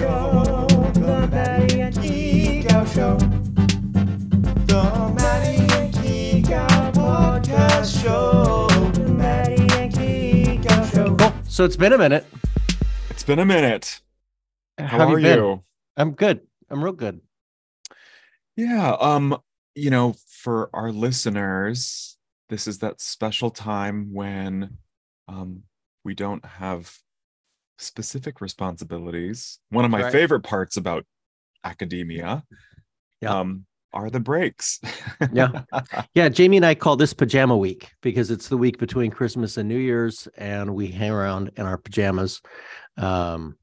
Show. The Maddie and Geek Show. The Maddie and Geek Podcast Show. The Maddie and Geek Show. Cool. So it's been a minute. It's been a minute. How, have are you been? you? I'm good. I'm real good. Yeah. Um, you know, for our listeners, this is that special time when um we don't have specific responsibilities. One of my Right. favorite parts about academia Yeah. um are the breaks. Yeah. Yeah, Jamie and I call this pajama week because it's the week between Christmas and New Year's, and we hang around in our pajamas. Um,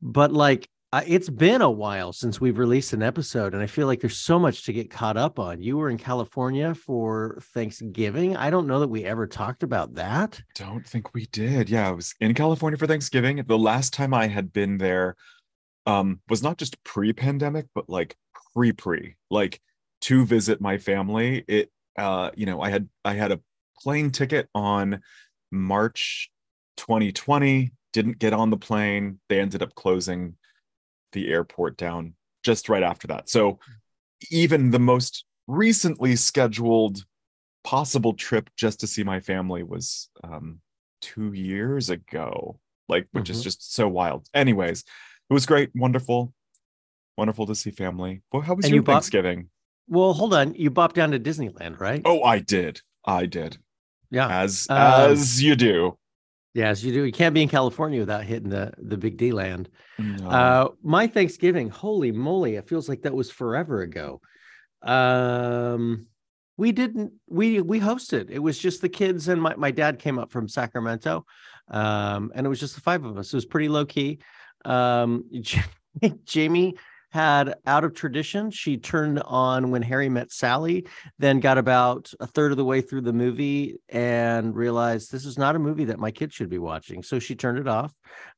but like, I, it's been a while since we've released an episode, and I feel like there's so much to get caught up on. You were in California for Thanksgiving. I don't know that we ever talked about that. Don't think we did. Yeah, I was in California for Thanksgiving. The last time I had been there um was not just pre-pandemic, but like pre-pre, like to visit my family. It uh, you know, I had I had a plane ticket on March 2020, didn't get on the plane. They ended up closing the airport down just right after that. So even the most recently scheduled possible trip just to see my family was um two years ago like which is Mhm. just so wild anyways it was great wonderful wonderful to see family well how was And your you bought- thanksgiving Well, hold on. You bopped down to Disneyland, right? oh i did i did yeah. as Um, as you do Yes, you do. You can't be in California without hitting the the big D land. No. Uh, my Thanksgiving, holy moly, it feels like that was forever ago. Um, we didn't we we hosted. It was just the kids and my my dad came up from Sacramento, um, and it was just the five of us. It was pretty low key. Um, Jamie had out of tradition. She turned on when Harry met Sally, then got about a third of the way through the movie and realized this is not a movie that my kids should be watching. So she turned it off,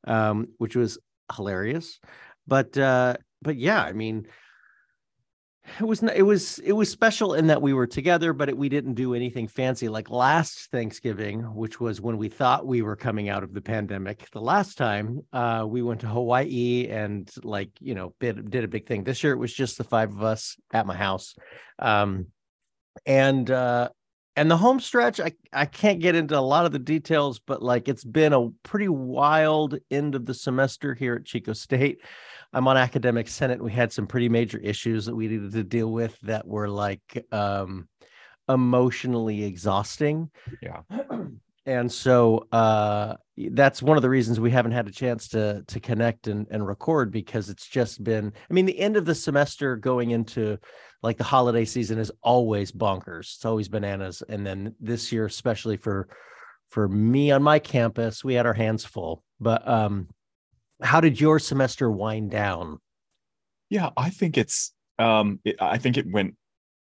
um, which was hilarious. But uh, but yeah, I mean, it was it was it was special in that we were together, but it, we didn't do anything fancy like last Thanksgiving, which was when we thought we were coming out of the pandemic. The last time uh, we went to Hawaii and like you know did, did a big thing. This year it was just the five of us at my house, um, and uh, and the home stretch I I can't get into a lot of the details, but like it's been a pretty wild end of the semester here at Chico State. I'm on academic senate. We had some pretty major issues that we needed to deal with that were like um, emotionally exhausting. Yeah. And so uh, that's one of the reasons we haven't had a chance to to connect and, and record because it's just been. I mean, the end of the semester going into like the holiday season is always bonkers. It's always bananas. And then this year, especially for for me on my campus, we had our hands full. But um, how did your semester wind down? yeah i think it's um it, i think it went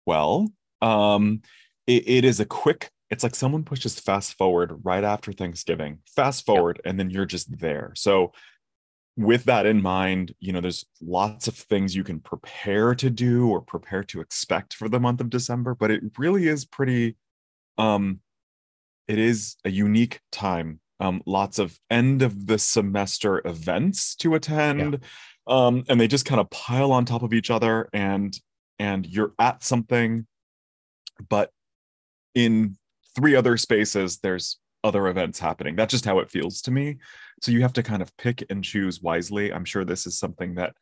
well. Um it, it is a quick it's like someone pushes fast forward right after thanksgiving fast forward and then you're just there. So with that in mind you know there's lots of things you can prepare to do or prepare to expect for the month of december but it really is pretty um it is a unique time um lots of end of the semester events to attend. Um and they just kind of pile on top of each other and and you're at something but in three other spaces there's other events happening. That's just how it feels to me. So you have to kind of pick and choose wisely. I'm sure this is something that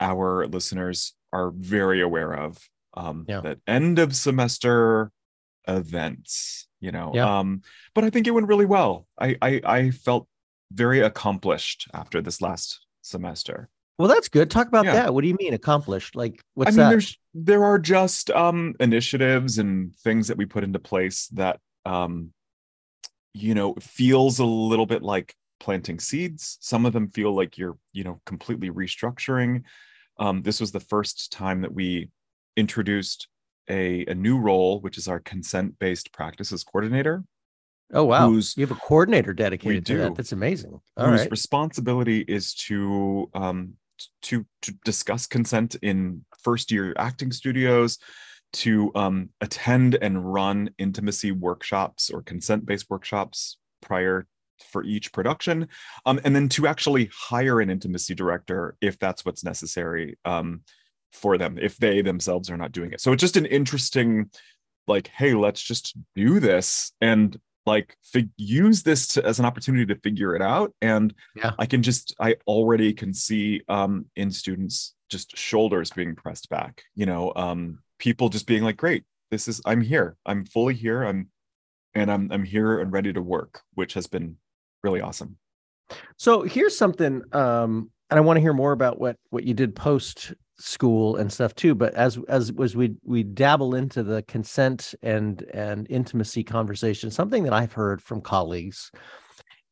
our listeners are very aware of um Yeah. that end of semester events you know Yeah. um but i think it went really well i i, I felt very accomplished after this last semester Well, that's good. Talk about Yeah. that. What do you mean accomplished? Like what's I mean, that? there's there are just um initiatives and things that we put into place that um you know feels a little bit like planting seeds. Some of them feel like you're, you know, completely restructuring. Um, this was the first time that we introduced a, a new role, which is our consent-based practices coordinator, Oh wow, you have a coordinator dedicated to do. that. That's amazing. All whose right. responsibility is to um to to discuss consent in first year acting studios to um attend and run intimacy workshops or consent based workshops prior for each production um, and then to actually hire an intimacy director if that's what's necessary um, for them if they themselves are not doing it. So it's just an interesting like hey let's just do this and like fig- use this to, as an opportunity to figure it out. And Yeah. i can just i already can see um in students just shoulders being pressed back you know um people just being like great this is i'm here. I'm fully here. I'm and i'm i'm here and ready to work which has been really awesome. So here's something, um, and I want to hear more about what what you did post school and stuff too. But as as as we we dabble into the consent and and intimacy conversation, something that I've heard from colleagues,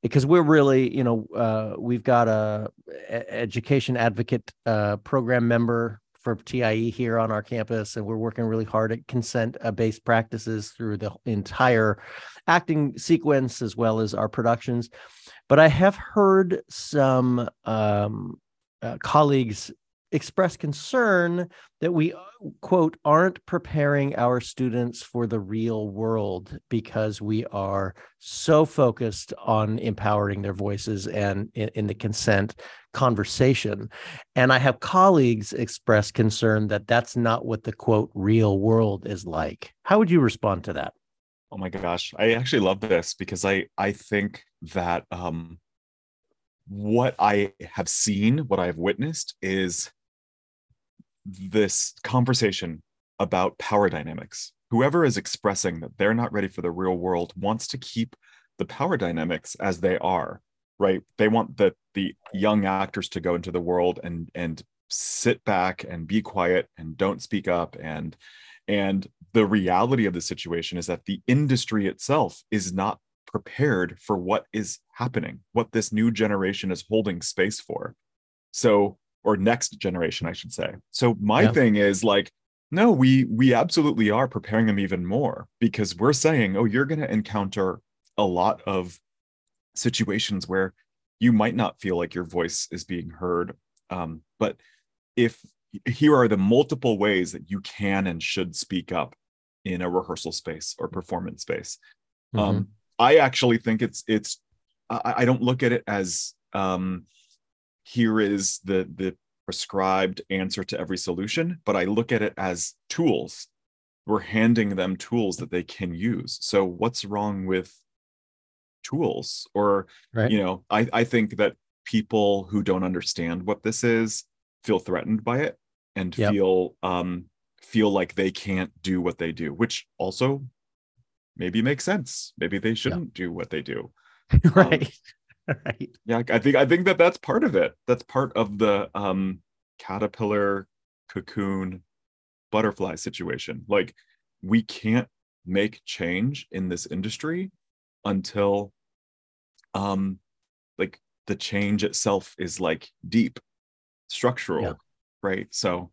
because we're really, you know, uh, we've got a education advocate uh, program member for TIE here on our campus, and we're working really hard at consent uh, practices through the entire acting sequence as well as our productions. But I have heard some um, uh, colleagues express concern that we quote aren't preparing our students for the real world because we are so focused on empowering their voices and in, in the consent conversation. And i have colleagues express concern that that's not what the quote real world is like. How would you respond to that? Oh my gosh, I actually love this because I I think that um what I have seen, what I have witnessed is this conversation about power dynamics. Whoever is expressing that they're not ready for the real world wants to keep the power dynamics as they are, right? They want the the young actors to go into the world and and sit back and be quiet and don't speak up and and the reality of the situation is that the industry itself is not prepared for what is happening, what this new generation is holding space for. So, or next generation, I should say. So my Yeah. thing is like, no, we we absolutely are preparing them even more because we're saying, oh, you're going to encounter a lot of situations where you might not feel like your voice is being heard. Um, but if here are the multiple ways that you can and should speak up in a rehearsal space or performance space. Mm-hmm. Um, I actually think it's it's I, I don't look at it as um, here is the the prescribed answer to every solution, but I look at it as tools. We're handing them tools that they can use. So what's wrong with tools? Or right you know, I I think that people who don't understand what this is feel threatened by it and Yep. feel um feel like they can't do what they do, which also maybe makes sense. Maybe they shouldn't do what they do. right right Yeah, I think I think that that's part of it. That's part of the um caterpillar cocoon butterfly situation. Like we can't make change in this industry until um like the change itself is like deep structural, Yeah. right? So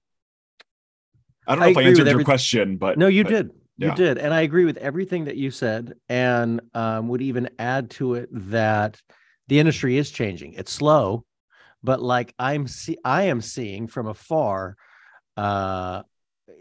I don't I know if I agree with answered your question, but No, you but- did. You did. And I agree with everything that you said. And um, would even add to it that the industry is changing. It's slow, but like I'm see I am seeing from afar uh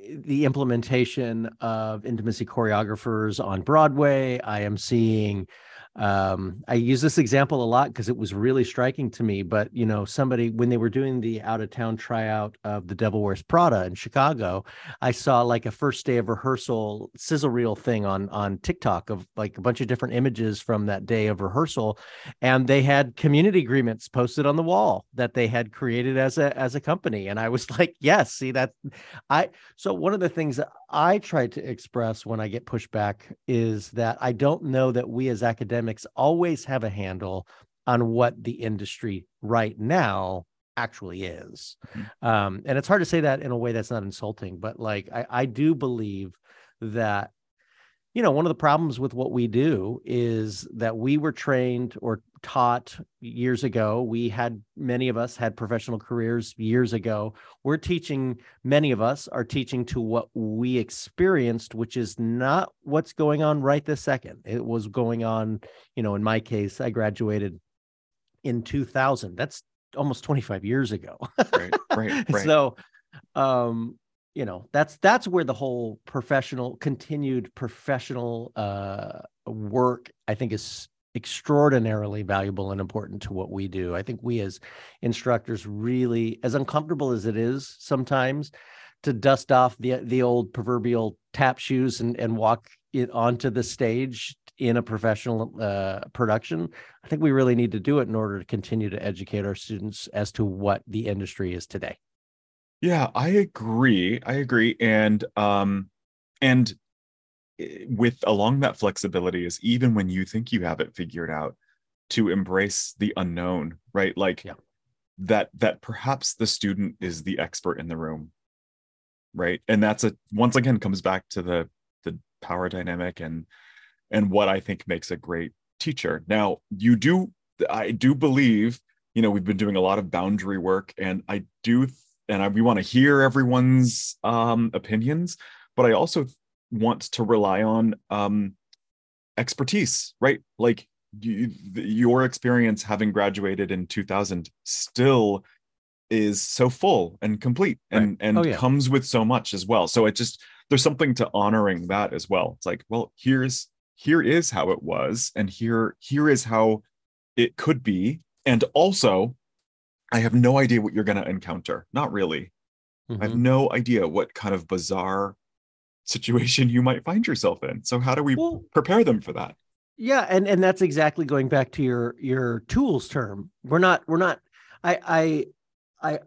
the implementation of intimacy choreographers on Broadway. I am seeing um I use this example a lot because it was really striking to me. But you know, somebody when they were doing the out of town tryout of the Devil Wears Prada in Chicago, I saw like a first day of rehearsal sizzle reel thing on on TikTok of like a bunch of different images from that day of rehearsal, and they had community agreements posted on the wall that they had created as a as a company, and I was like, yes, see that, I so one of the things that I try to express when I get pushback is that I don't know that we as academics always have a handle on what the industry right now actually is. Um, and it's hard to say that in a way that's not insulting, but like I, I do believe that, you know, one of the problems with what we do is that we were trained or taught years ago. We had many of us had professional careers years ago. We're teaching, many of us are teaching to what we experienced, which is not what's going on right this second. It was going on, you know, in my case, I graduated in 2000. That's almost 25 years ago. right, right, right. so um you know that's that's where the whole professional continued professional uh work i think is extraordinarily valuable and important to what we do. I think we as instructors really, as uncomfortable as it is sometimes, to dust off the the old proverbial tap shoes and and walk it onto the stage in a professional uh, production. I think we really need to do it in order to continue to educate our students as to what the industry is today. Yeah, I agree. I agree. And um and with along that flexibility is even when you think you have it figured out to embrace the unknown, right? Like Yeah. that that perhaps the student is the expert in the room. Right? And that's a once again comes back to the the power dynamic and and what I think makes a great teacher. Now, you do I do believe, you know, we've been doing a lot of boundary work and I do and I, we want to hear everyone's um, opinions, but I also want to rely on um, expertise, right? Like you, your experience having graduated in 2000 still is so full and complete and and Oh, yeah. comes with so much as well. So it just there's something to honoring that as well. It's like, well, here's here is how it was, and here here is how it could be, and also I have no idea what you're going to encounter. Not really. I have Mhm. no idea what kind of bizarre situation you might find yourself in. So how do we Well, prepare them for that? Yeah, and and that's exactly going back to your your tools term. We're not we're not I I I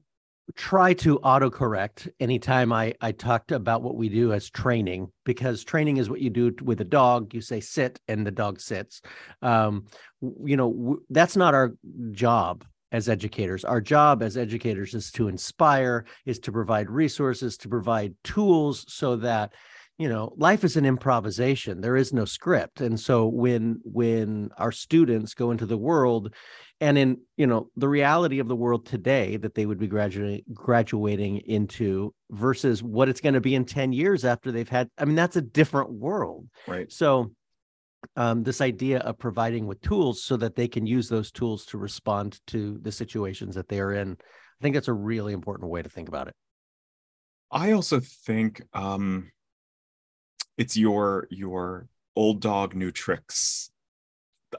try to autocorrect anytime I I talked about what we do as training because training is what you do with a dog. You say sit and the dog sits. Um, you know, w- that's not our job as educators. Our job as educators is to inspire, is to provide resources, to provide tools so that you know life is an improvisation there is no script and so when when our students go into the world and in you know the reality of the world today that they would be graduating graduating into versus what it's going to be in 10 years after they've had i mean that's a different world Right. so um, this idea of providing with tools so that they can use those tools to respond to the situations that they are in. I think that's a really important way to think about it. I also think um it's your your old dog new tricks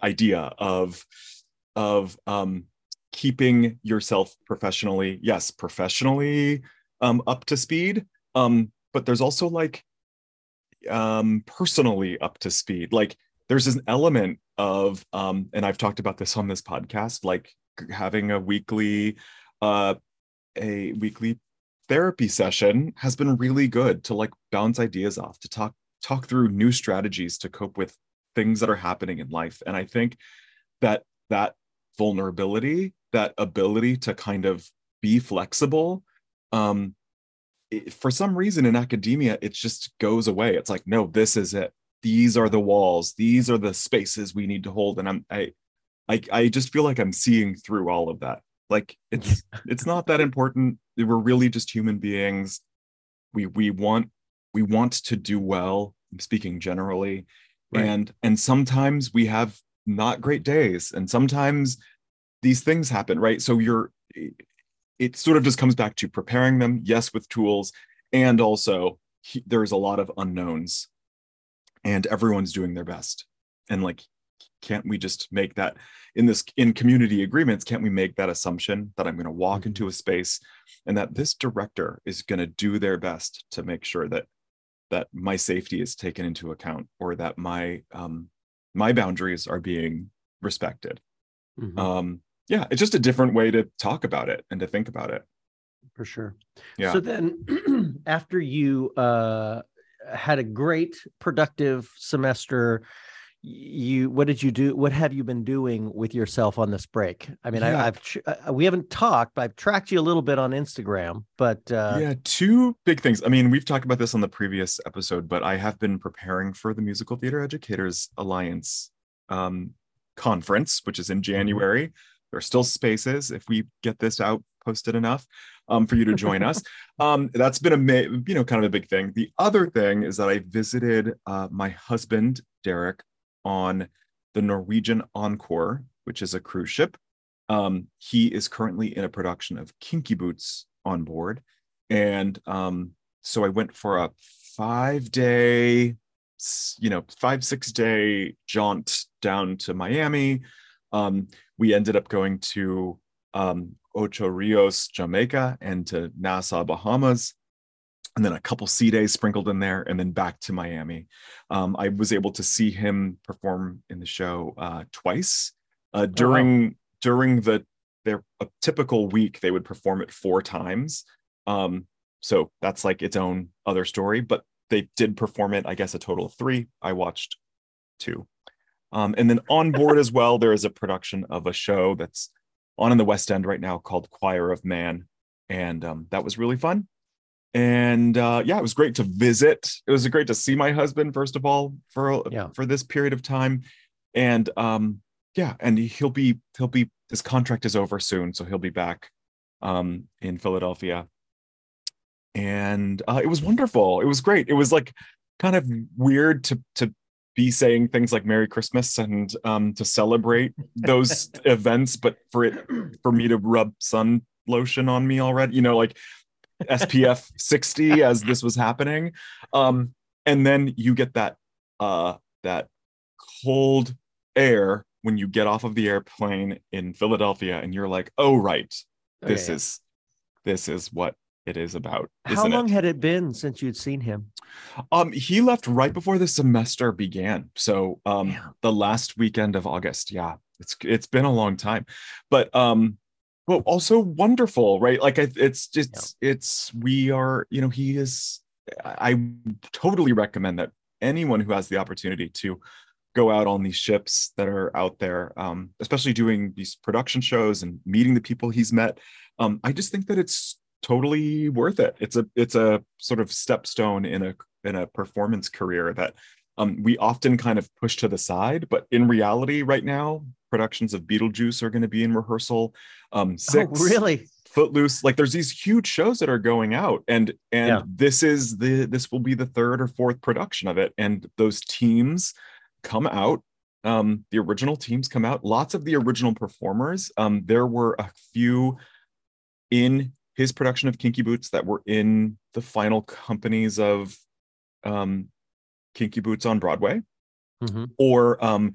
idea of of um keeping yourself professionally yes professionally um up to speed um but there's also like um personally up to speed. Like there's an element of um and I've talked about this on this podcast like having a weekly uh a weekly therapy session has been really good to like bounce ideas off to talk talk through new strategies to cope with things that are happening in life. And i think that that vulnerability that ability to kind of be flexible um it- for some reason in academia it just goes away. It's like no this is it these are the walls these are the spaces we need to hold. And i'm i i, I just feel like i'm seeing through all of that. Like it's it's not that important. We're really just human beings. We we want we want to do well I'm speaking generally. Right. and and sometimes we have not great days and sometimes these things happen right? So you're it sort of just comes back to preparing them yes with tools and also he, there's a lot of unknowns and everyone's doing their best. And like can't we just make that in this in community agreements can't we make that assumption that i'm going to walk Mhm. into a space and that this director is going to do their best to make sure that that my safety is taken into account or that my um my boundaries are being respected? Mhm, um yeah it's just a different way to talk about it and to think about it. For sure. Yeah. So then, after you uh, had a great productive semester, you what did you do? What have you been doing with yourself on this break? I mean, Yeah. I, I've tr- uh, we haven't talked, but I've tracked you a little bit on Instagram. But uh, yeah two big things i mean we've talked about this on the previous episode but i have been preparing for the musical theater educators alliance um, conference which is in january there are still spaces if we get this out posted enough um, for you to join us. Um, that's been a ma- you know kind of a big thing. The other thing is that i visited uh, my husband derek on the norwegian encore which is a cruise ship. Um, he is currently in a production of kinky boots on board. And um, so i went for a five day you know five six day jaunt down to Miami. Um, we ended up going to um, Ocho Rios, Jamaica, and to Nassau, Bahamas, and then a couple sea days sprinkled in there, and then back to Miami. Um, I was able to see him perform in the show uh, twice uh, during during the their a typical week. They would perform it four times. Um, so that's like its own other story. But they did perform it, I guess, a total of three. I watched two. Um, and then on board as well, there is a production of a show that's on in the West End right now called Choir of Man. And um, that was really fun. And uh, yeah, it was great to visit. It was great to see my husband, first of all, for Yeah. for this period of time. And um, yeah, and he'll be he'll be his contract is over soon, so he'll be back um, in Philadelphia. And uh, it was wonderful. It was great. It was like kind of weird to to be saying things like Merry Christmas and um, to celebrate those events, but for it for me to rub sun lotion on me already, you know, like SPF 60 as this was happening. Um, and then you get that uh that cold air when you get off of the airplane in Philadelphia and you're like, oh right, Okay, this is this is what it is about. How long it? had it been since you'd seen him? Um, he left right before the semester began. So um Yeah. the last weekend of August. Yeah, it's it's been a long time. But um well also wonderful, right? Like I, it's just it's we are, you know, he is I totally recommend that anyone who has the opportunity to go out on these ships that are out there, um, especially doing these production shows and meeting the people he's met. Um, I just think that it's totally worth it. It's a it's a sort of stepstone in a in a performance career that um, we often kind of push to the side, but in reality, right now, productions of Beetlejuice are going to be in rehearsal. Um, six, Oh, really? Footloose, like there's these huge shows that are going out, and and Yeah. this is the this will be the third or fourth production of it, and those teams come out. Um, the original teams come out. Lots of the original performers. Um, there were a few in his production of Kinky Boots that were in the final companies of um, Kinky Boots on Broadway, Mhm. or um,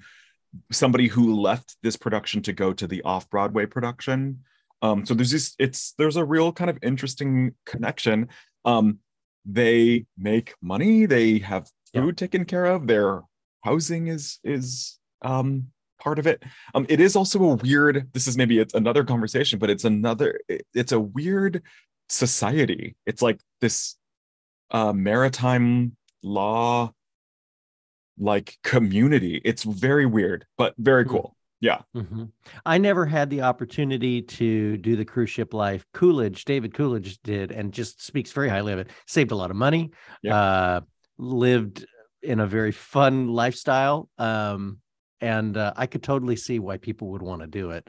somebody who left this production to go to the off Broadway production. Um, so there's this. It's there's a real kind of interesting connection. Um, they make money. They have Yeah. food taken care of. Their housing is is um, part of it. Um, it is also a weird. This is maybe it's another conversation, but it's another. it- it's a weird society. It's like this uh, maritime law like community. It's very weird, but very Hmm. cool. Yeah. Mhm. I never had the opportunity to do the cruise ship life. Coolidge, David Coolidge did, and just speaks very highly of it. Saved a lot of money. Yeah. Uh, lived in a very fun lifestyle. Um, and uh, I could totally see why people would want to do it.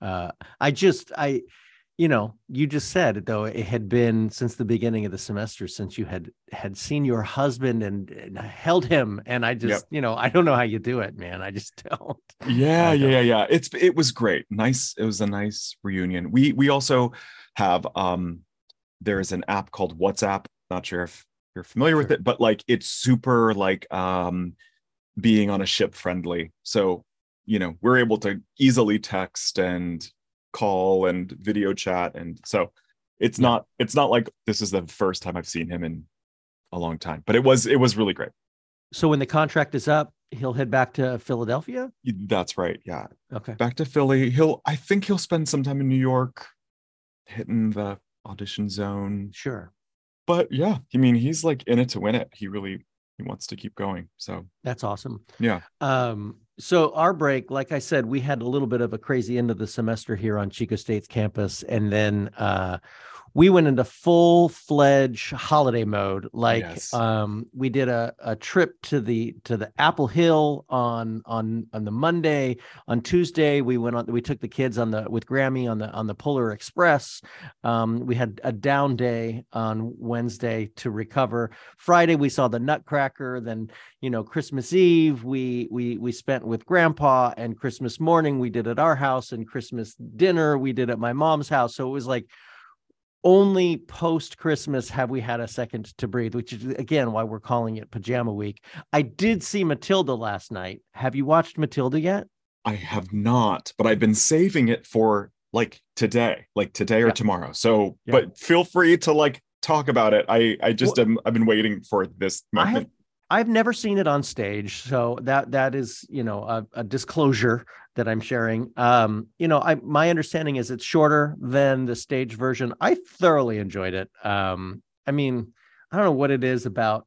Uh, I just, I, you know, you just said though it had been since the beginning of the semester since you had had seen your husband and, and held him, and I just, you know, I don't know how you do it, man. I just don't. Yeah, I yeah, yeah, yeah. It's it was great. Nice. It was a nice reunion. We we also have um there's an app called WhatsApp. Not sure if you're familiar with it, but like it's super like um being on a ship friendly. So, you know, we're able to easily text and call and video chat and so it's Yeah. not it's not like this is the first time I've seen him in a long time, but it was it was really great. So when the contract is up, he'll head back to Philadelphia. That's right. Yeah. Okay. back to Philly. He'll I think he'll spend some time in New York hitting the audition zone. Sure. But yeah, I mean he's like in it to win it. He really he wants to keep going. So That's awesome. yeah. Um, so our break, like I said, we had a little bit of a crazy end of the semester here on Chico State's campus, and then uh, we went into full fledged holiday mode. Like Yes. um, we did a, a trip to the to the Apple Hill on on on the Monday. On Tuesday, we went on. We took the kids on the with Grammy on the on the Polar Express. Um, we had a down day on Wednesday to recover. Friday, we saw the Nutcracker. Then you know christmas eve we we we spent with grandpa and christmas morning we did at our house and christmas dinner we did at my mom's house so it was like only post Christmas have we had a second to breathe, which is again why we're calling it Pajama Week. I did see Matilda last night. Have you watched Matilda yet? I have not, but I've been saving it for like today, like today or Yeah. tomorrow. So, Yeah. but feel free to like talk about it. I I just Well- am I've been waiting for this moment. I've never seen it on stage, so that that is you know a, a disclosure that I'm sharing. Um, you know, I my understanding is it's shorter than the stage version. I thoroughly enjoyed it. Um, I mean, I don't know what it is about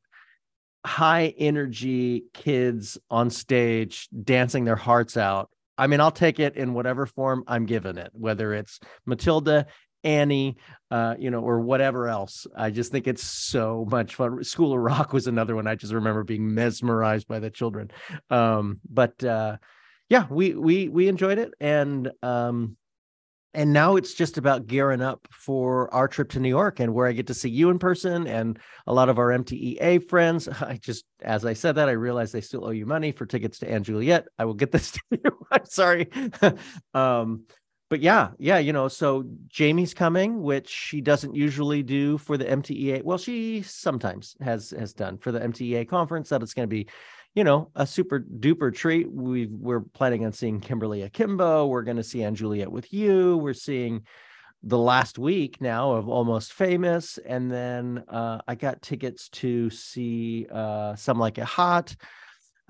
high energy kids on stage dancing their hearts out. I mean, I'll take it in whatever form I'm given it, whether it's Matilda, Annie, uh, you know, or whatever else. I just think it's so much fun. School of Rock was another one. I just remember being mesmerized by the children. Um, but uh, yeah, we we we enjoyed it, and um, and now it's just about gearing up for our trip to New York, and where I get to see you in person, and a lot of our MTEA friends. I just, as I said that, I realized they still owe you money for tickets to & Juliet. I will get this to you. I'm sorry. um, but yeah, yeah, you know, so Jamie's coming, which she doesn't usually do for the MTEA. Well, she sometimes has has done for the MTEA conference. That it's going to be, you know, a super duper treat. We we're planning on seeing Kimberly Akimbo. We're going to see & Juliet with you. We're seeing the last week now of Almost Famous, and then uh, I got tickets to see uh, Some Like It Hot.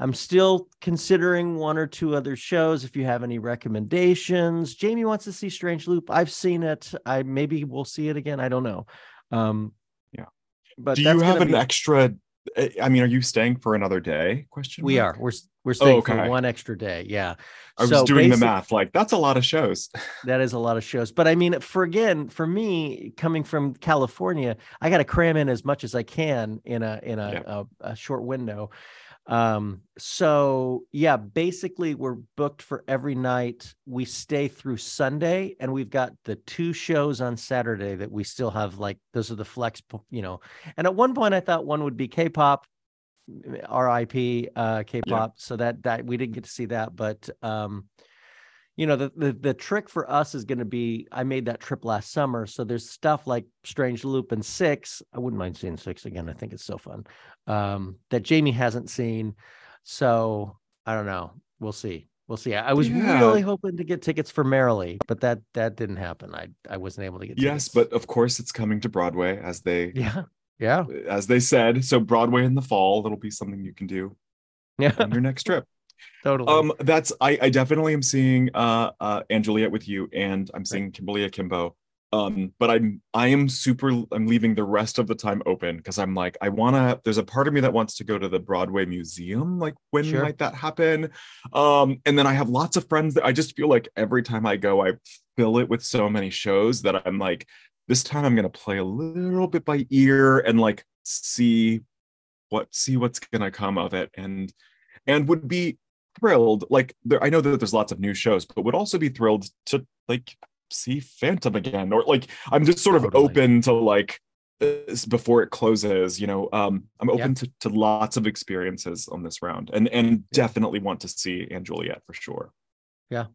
I'm still considering one or two other shows. If you have any recommendations, Jamie wants to see Strange Loop. I've seen it. I maybe we'll see it again. I don't know. Um, Yeah. But Do you have an be- extra? I I mean, are you staying for another day? Question. We mark? are. We're we're staying okay. for one extra day. Yeah. I was So doing the math. Like that's a lot of shows. That is a lot of shows. But I mean, for again, for me coming from California, I got to cram in as much as I can in a in a, Yeah. a, a short window. Um, so yeah, basically we're booked for every night. We stay through Sunday, and we've got the two shows on Saturday that we still have like those are the flex, you know. And at one point I thought one would be K-pop, RIP uh K-pop. So that that we didn't get to see that, but um you know the, the the trick for us is going to be i made that trip last summer so there's stuff like strange loop and six i wouldn't mind seeing six again i think it's so fun um that jamie hasn't seen so i don't know we'll see we'll see i, I was Yeah. really hoping to get tickets for merrily but that that didn't happen i i wasn't able to get yes, tickets. but of course it's coming to Broadway as they yeah yeah as they said. So Broadway in the fall. That'll be something you can do yeah on your next trip. Totally Um, that's I I definitely am seeing uh uh & Juliet with you, and I'm seeing Kimberly Akimbo. Um, but I'm I am super I'm leaving the rest of the time open because I'm like, I wanna there's a part of me that wants to go to the Broadway Museum. Like when Sure. might that happen? Um, and then I have lots of friends that I just feel like every time I go, I fill it with so many shows that I'm like, this time I'm gonna play a little bit by ear and like see what see what's gonna come of it and and would be thrilled like there i know that there's lots of new shows but would also be thrilled to like see phantom again or like i'm just sort of Totally. open to like this before it closes you know um i'm open to, to lots of experiences on this round and and definitely want to see & Juliet for sure Yeah.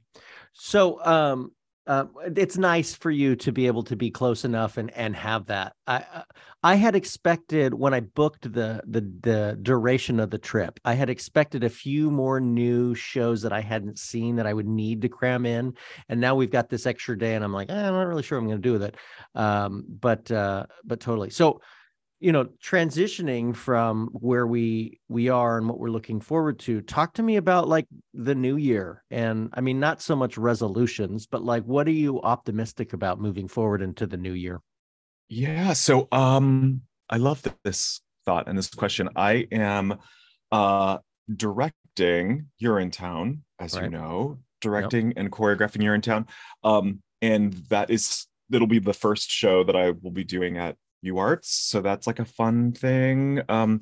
So um uh, it's nice for you to be able to be close enough and and have that. I I- I had expected when I booked the the the duration of the trip, I had expected a few more new shows that I hadn't seen that I would need to cram in, and now we've got this extra day, and I'm like, eh, I'm not really sure what I'm going to do with it. Um, but uh, but totally. So you know transitioning from where we we are and what we're looking forward to talk to me about like the new year and i mean not so much resolutions but like what are you optimistic about moving forward into the new year Yeah. So um I love th- this thought and this question. I am uh directing Urinetown as you know, directing and choreographing Urinetown Um, and that is it'll be the first show that I will be doing at UArts. So that's like a fun thing. Um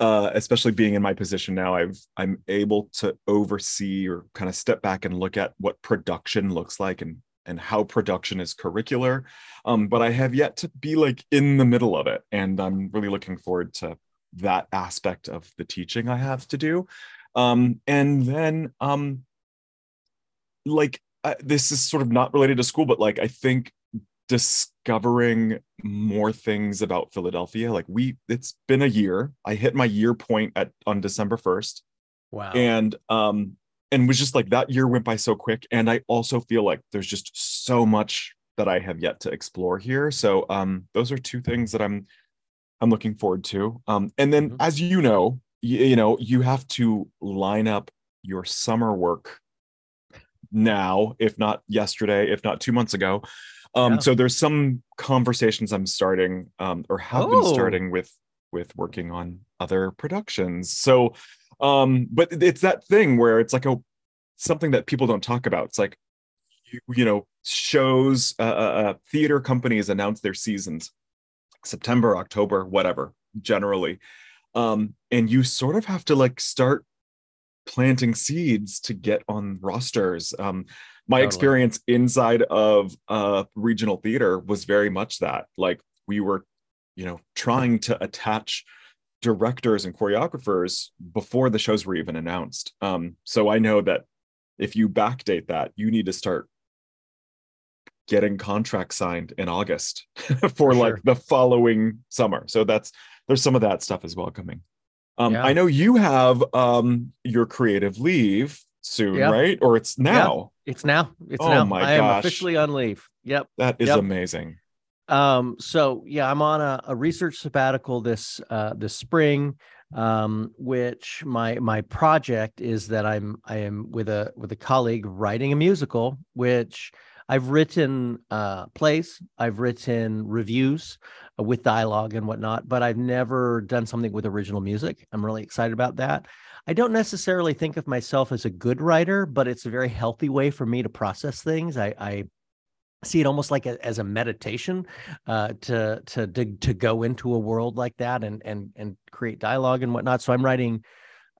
uh, especially being in my position now, I've I'm able to oversee or kind of step back and look at what production looks like and and how production is curricular um, but I have yet to be like in the middle of it, and I'm really looking forward to that aspect of the teaching I have to do. Um, and then, um, like, this is sort of not related to school, but like, I think discovering more things about Philadelphia. Like we, it's been a year. I hit my year point at on December 1st. Wow. And um, and was just like that year went by so quick. And I also feel like there's just so much that I have yet to explore here. So um, those are two things that I'm I'm looking forward to. Um, and then Mhm. as you know, you, you know, you have to line up your summer work now, if not yesterday, if not two months ago. Um, Yeah. so there's some conversations I'm starting um, or have Oh. been starting with with working on other productions. So um, but it's that thing where it's like a something that people don't talk about. It's like you, you know, shows uh, uh, uh, theater companies announce their seasons September, October, whatever, generally. Um, and you sort of have to like start planting seeds to get on rosters. Um, my Totally. experience inside of uh, regional theater was very much that. Like we were, you know, trying to attach directors and choreographers before the shows were even announced. Um, so I know that if you backdate that, you need to start getting contracts signed in August for like the following summer. So that's there's some of that stuff as well coming. Um, Yeah. I know you have um your creative leave soon, Yeah. right? Or it's now. It's now. It's Oh now. my I am gosh. officially on leave. Yep. That is Yep. amazing. Um, so yeah, I'm on a, a research sabbatical this uh this spring. Um, which my my project is that I'm I am with a with a colleague writing a musical, which I've written uh plays, I've written reviews uh, with dialogue and whatnot, but I've never done something with original music. I'm really excited about that. I don't necessarily think of myself as a good writer, but it's a very healthy way for me to process things. I, I see it almost like a, as a meditation uh, to to to to go into a world like that and and and create dialogue and whatnot. So I'm writing.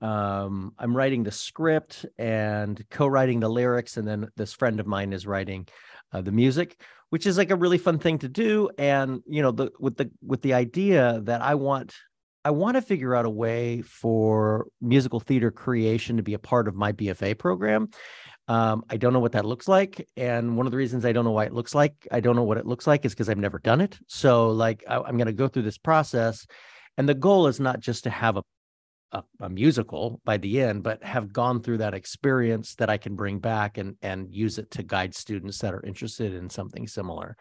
Um, I'm writing the script and co-writing the lyrics, and then this friend of mine is writing uh, the music, which is like a really fun thing to do. And you know, the with the with the idea that I want I want to figure out a way for musical theater creation to be a part of my BFA program. Um, I don't know what that looks like. And one of the reasons I don't know why it looks like, I don't know what it looks like is because I've never done it. So, like, I, I'm going to go through this process. And the goal is not just to have a, a, a musical by the end, but have gone through that experience that I can bring back and, and use it to guide students that are interested in something similar.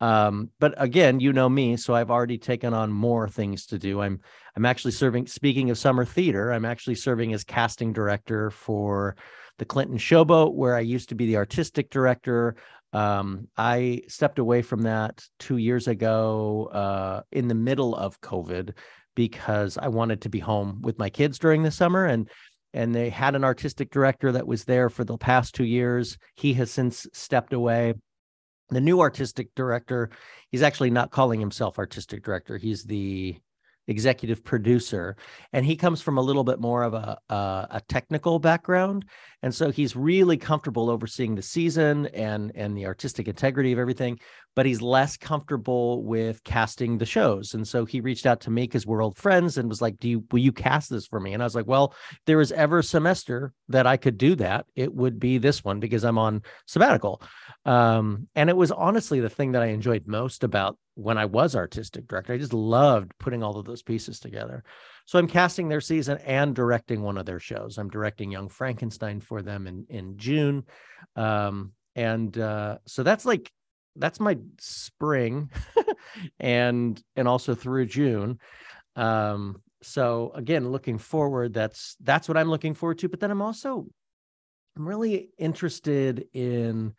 Um, but again, you know me, so I've already taken on more things to do. I'm I'm actually serving. Speaking of summer theater, I'm actually serving as casting director for the Clinton Showboat, where I used to be the artistic director. Um, I stepped away from that two years ago uh, in the middle of COVID because I wanted to be home with my kids during the summer and and they had an artistic director that was there for the past two years. He has since stepped away. The new artistic director, he's actually not calling himself artistic director. He's the executive producer and he comes from a little bit more of a, a a technical background. And so he's really comfortable overseeing the season and and the artistic integrity of everything but he's less comfortable with casting the shows. And so he reached out to me because we're old friends and was like do you will you cast this for me? And i was like well if ever a semester that i could do that it would be this one because i'm on sabbatical um and it was honestly the thing that i enjoyed most about when i was artistic director. I just loved putting all of those pieces together. So i'm casting their season and directing one of their shows. I'm directing young frankenstein for them in in june. Um and uh so that's like that's my spring and and also through june. Um so again looking forward that's that's what i'm looking forward to. But then i'm also i'm really interested in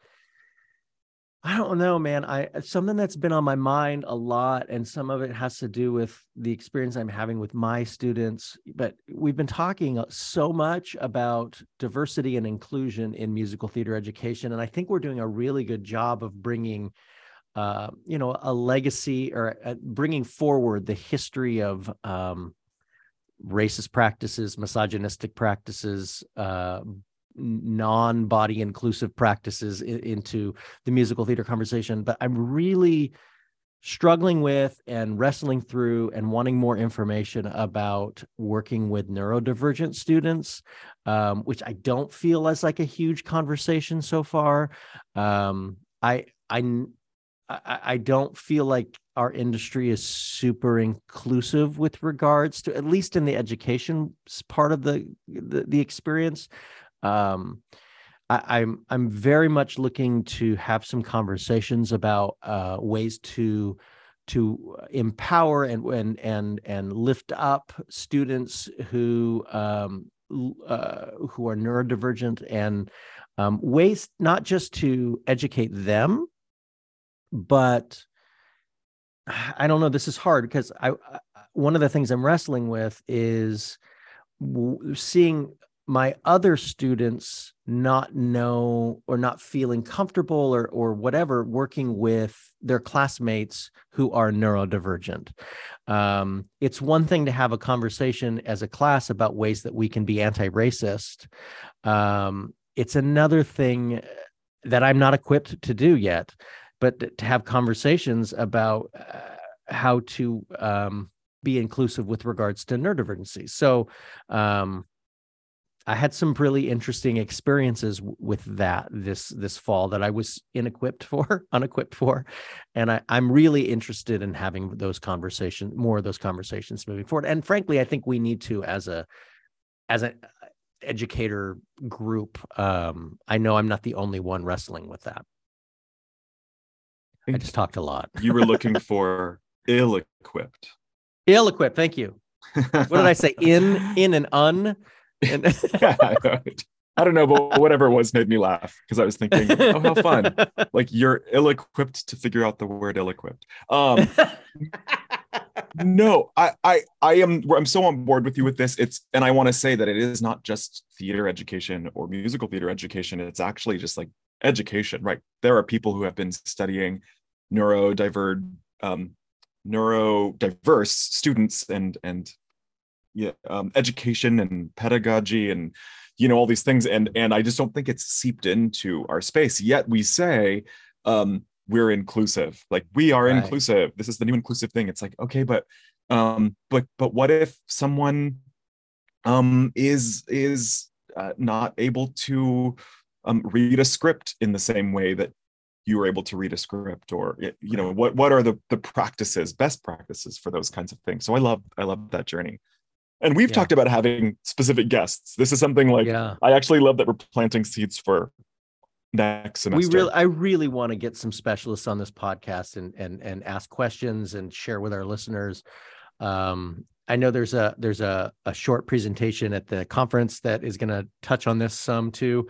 I don't know, man. I something that's been on my mind a lot, and some of it has to do with the experience I'm having with my students. But we've been talking uh, so much about diversity and inclusion in musical theater education, and I think we're doing a really good job of bringing, uh, you know, a legacy or uh, bringing forward the history of um, racist practices, misogynistic practices, uh, non-body inclusive practices in, into the musical theater conversation but i'm really struggling with and wrestling through and wanting more information about working with neurodivergent students um, which i don't feel as like a huge conversation so far um, i i I, I don't feel like our industry is super inclusive with regards to at least in the education part of the the, the experience. Um, I, I'm I'm very much looking to have some conversations about uh, ways to to empower and and and and lift up students who um, uh, who are neurodivergent and um, ways not just to educate them, but I don't know. This is hard because I, I one of the things I'm wrestling with is seeing my other students not know or not feeling comfortable or or whatever working with their classmates who are neurodivergent. Um, it's one thing to have a conversation as a class about ways that we can be anti-racist. Um, it's another thing that I'm not equipped to do yet, but to have conversations about uh, how to um, be inclusive with regards to neurodivergency. So um, I had some really interesting experiences with that this this fall that I was inequipped for, unequipped for, and I, I'm really interested in having those conversations, more of those conversations moving forward. And frankly, I think we need to as a as an educator group. Um, I know I'm not the only one wrestling with that. I just talked a lot. you were looking for ill-equipped. Ill-equipped. Thank you. What did I say? In, in, and un. And I don't know, but whatever it was made me laugh because I was thinking, oh, how fun! Like you're ill-equipped to figure out the word ill-equipped. Um, no, I, I, I am. I'm so on board with you with this. It's, and I want to say that it is not just theater education or musical theater education. It's actually just like education, right? There are people who have been studying neurodiverse, um, neurodiverse students and and yeah, um, education and pedagogy and you know all these things, and and I just don't think it's seeped into our space yet. We say um, we're inclusive, like we are Right. inclusive. This is the new inclusive thing. It's like okay, but um, but but what if someone um is is uh, not able to um, read a script in the same way that you were able to read a script or you know what what are the the practices best practices for those kinds of things so i love i love that journey and we've Yeah. talked about having specific guests this is something like yeah. i actually love that we're planting seeds for next semester we really i really want to get some specialists on this podcast and and and ask questions and share with our listeners um i know there's a there's a, a short presentation at the conference that is going to touch on this some too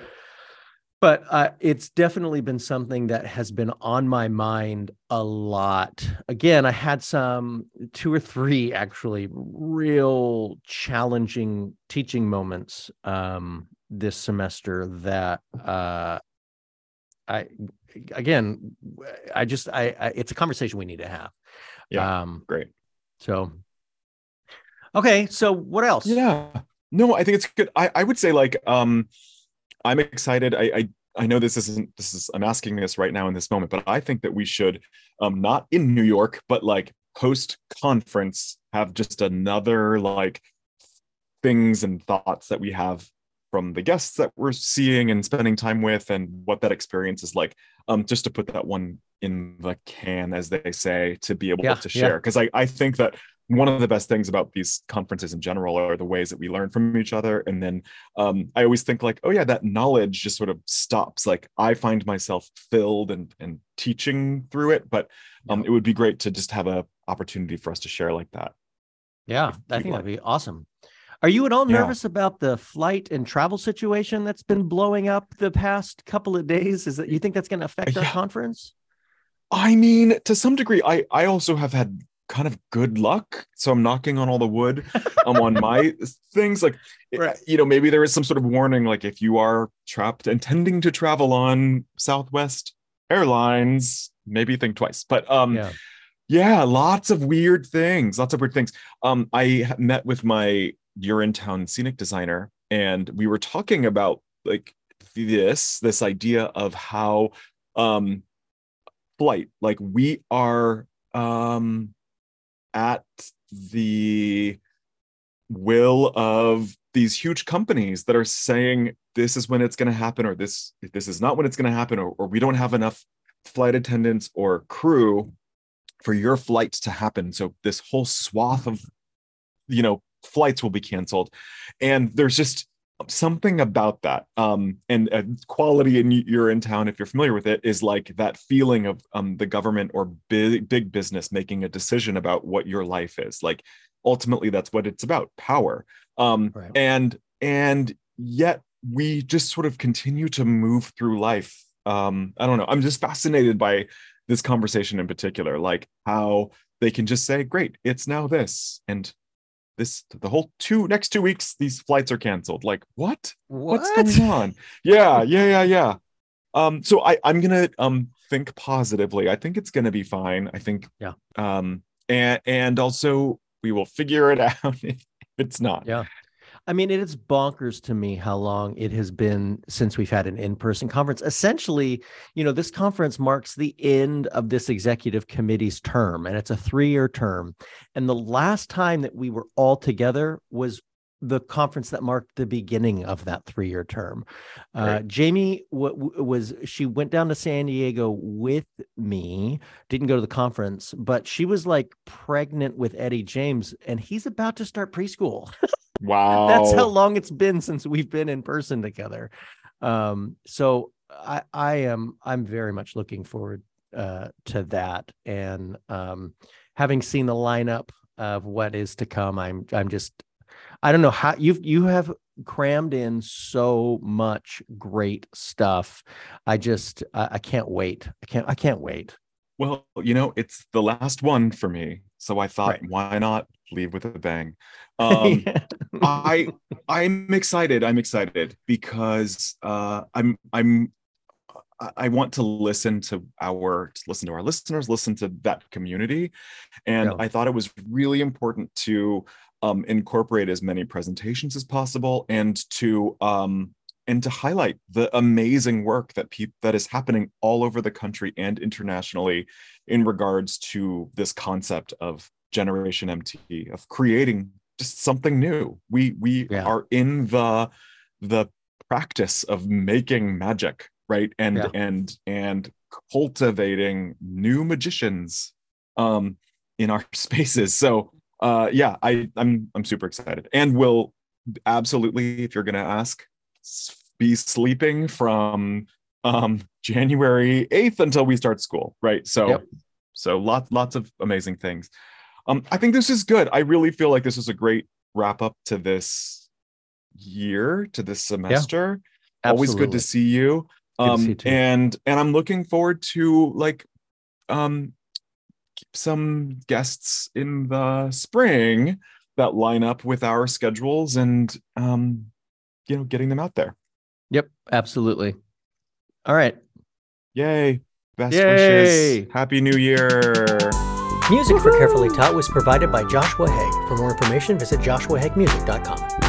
but uh, it's definitely been something that has been on my mind a lot again i had some two or three actually real challenging teaching moments um this semester that uh I again, I just I, I it's a conversation we need to have. Yeah, Um. great So. Okay. So what else? yeah no i think it's good i i would say like um i'm excited. I i I know this isn't this is I'm asking this right now in this moment, but I think that we should um not in New York, but like post conference have just another like things and thoughts that we have from the guests that we're seeing and spending time with and what that experience is like. Um just to put that one in the can as they say to be able Yeah, to share. Because I, I think that one of the best things about these conferences in general are the ways that we learn from each other and then um, i always think like oh yeah that knowledge just sort of stops like i find myself filled and and teaching through it but um, Yeah. it would be great to just have a opportunity for us to share like that Yeah, I think people that'd be awesome. Are you at all Yeah. nervous about the flight and travel situation that's been blowing up the past couple of days? Is that you think that's going to affect our conference? I mean, to some degree, I I also have had kind of good luck, so I'm knocking on all the wood I'm on my things. Like, eh, Right. you know, maybe there is some sort of warning, like if you are trapped intending to travel on Southwest Airlines, maybe think twice. But um, Yeah. yeah, lots of weird things. Lots of weird things. Um, I met with my Urinetown scenic designer, and we were talking about like this this idea of how um flight like we are um at the will of these huge companies that are saying this is when it's going to happen or this this is not when it's going to happen or, or we don't have enough flight attendants or crew for your flight to happen. So this whole swath of, you know, flights will be canceled, and there's just something about that um and uh, quality and Urinetown if you're familiar with it is like that feeling of um the government or big big business making a decision about what your life is like ultimately that's what it's about power um Right. and and yet we just sort of continue to move through life um i don't know i'm just fascinated by this conversation in particular like how they can just say great it's now this and this the whole two next two weeks these flights are canceled. Like what? What's going on? Yeah yeah yeah yeah. Um so i i'm gonna um think positively. I think it's gonna be fine. I think Yeah. um and and also we will figure it out if it's not. Yeah. I mean, it is bonkers to me how long it has been since we've had an in person conference. Essentially, you know, this conference marks the end of this executive committee's term, and it's a three year term. And the last time that we were all together was the conference that marked the beginning of that three year term. Uh, Jamie w- w- was, she went down to San Diego with me, didn't go to the conference, but she was like pregnant with Eddie James, and he's about to start preschool. wow That's how long it's been since we've been in person together. Um, so I, I am I'm very much looking forward uh, to that, and um, having seen the lineup of what is to come, I'm I'm just I don't know how you've you have crammed in so much great stuff. I just I, I can't wait. I can't I can't wait. Well, you know, it's the last one for me. So I thought, Right. why not leave with a bang? Um, I I'm excited. I'm excited because uh, I'm I'm I- want to listen to our to listen to our listeners, listen to that community, and Yeah. I thought it was really important to um, incorporate as many presentations as possible and to um, and to highlight the amazing work that people that is happening all over the country and internationally in regards to this concept of generation mt of creating just something new we we Yeah. are in the the practice of making magic right and Yeah. and and cultivating new magicians um in our spaces so uh yeah i i'm i'm super excited and will absolutely if you're gonna ask be sleeping from um january 8th until we start school right so Yep. so lots lots of amazing things um i think this is good. I really feel like this is a great wrap up to this year to this semester. Always good to see you. Um see and and i'm looking forward to like um some guests in the spring that line up with our schedules and um you know getting them out there. Yep, absolutely. All right. yay. Best Yay! wishes happy new year Music for Carefully Taught was provided by Joshua Haig. For more information, visit joshuahaigmusic.com.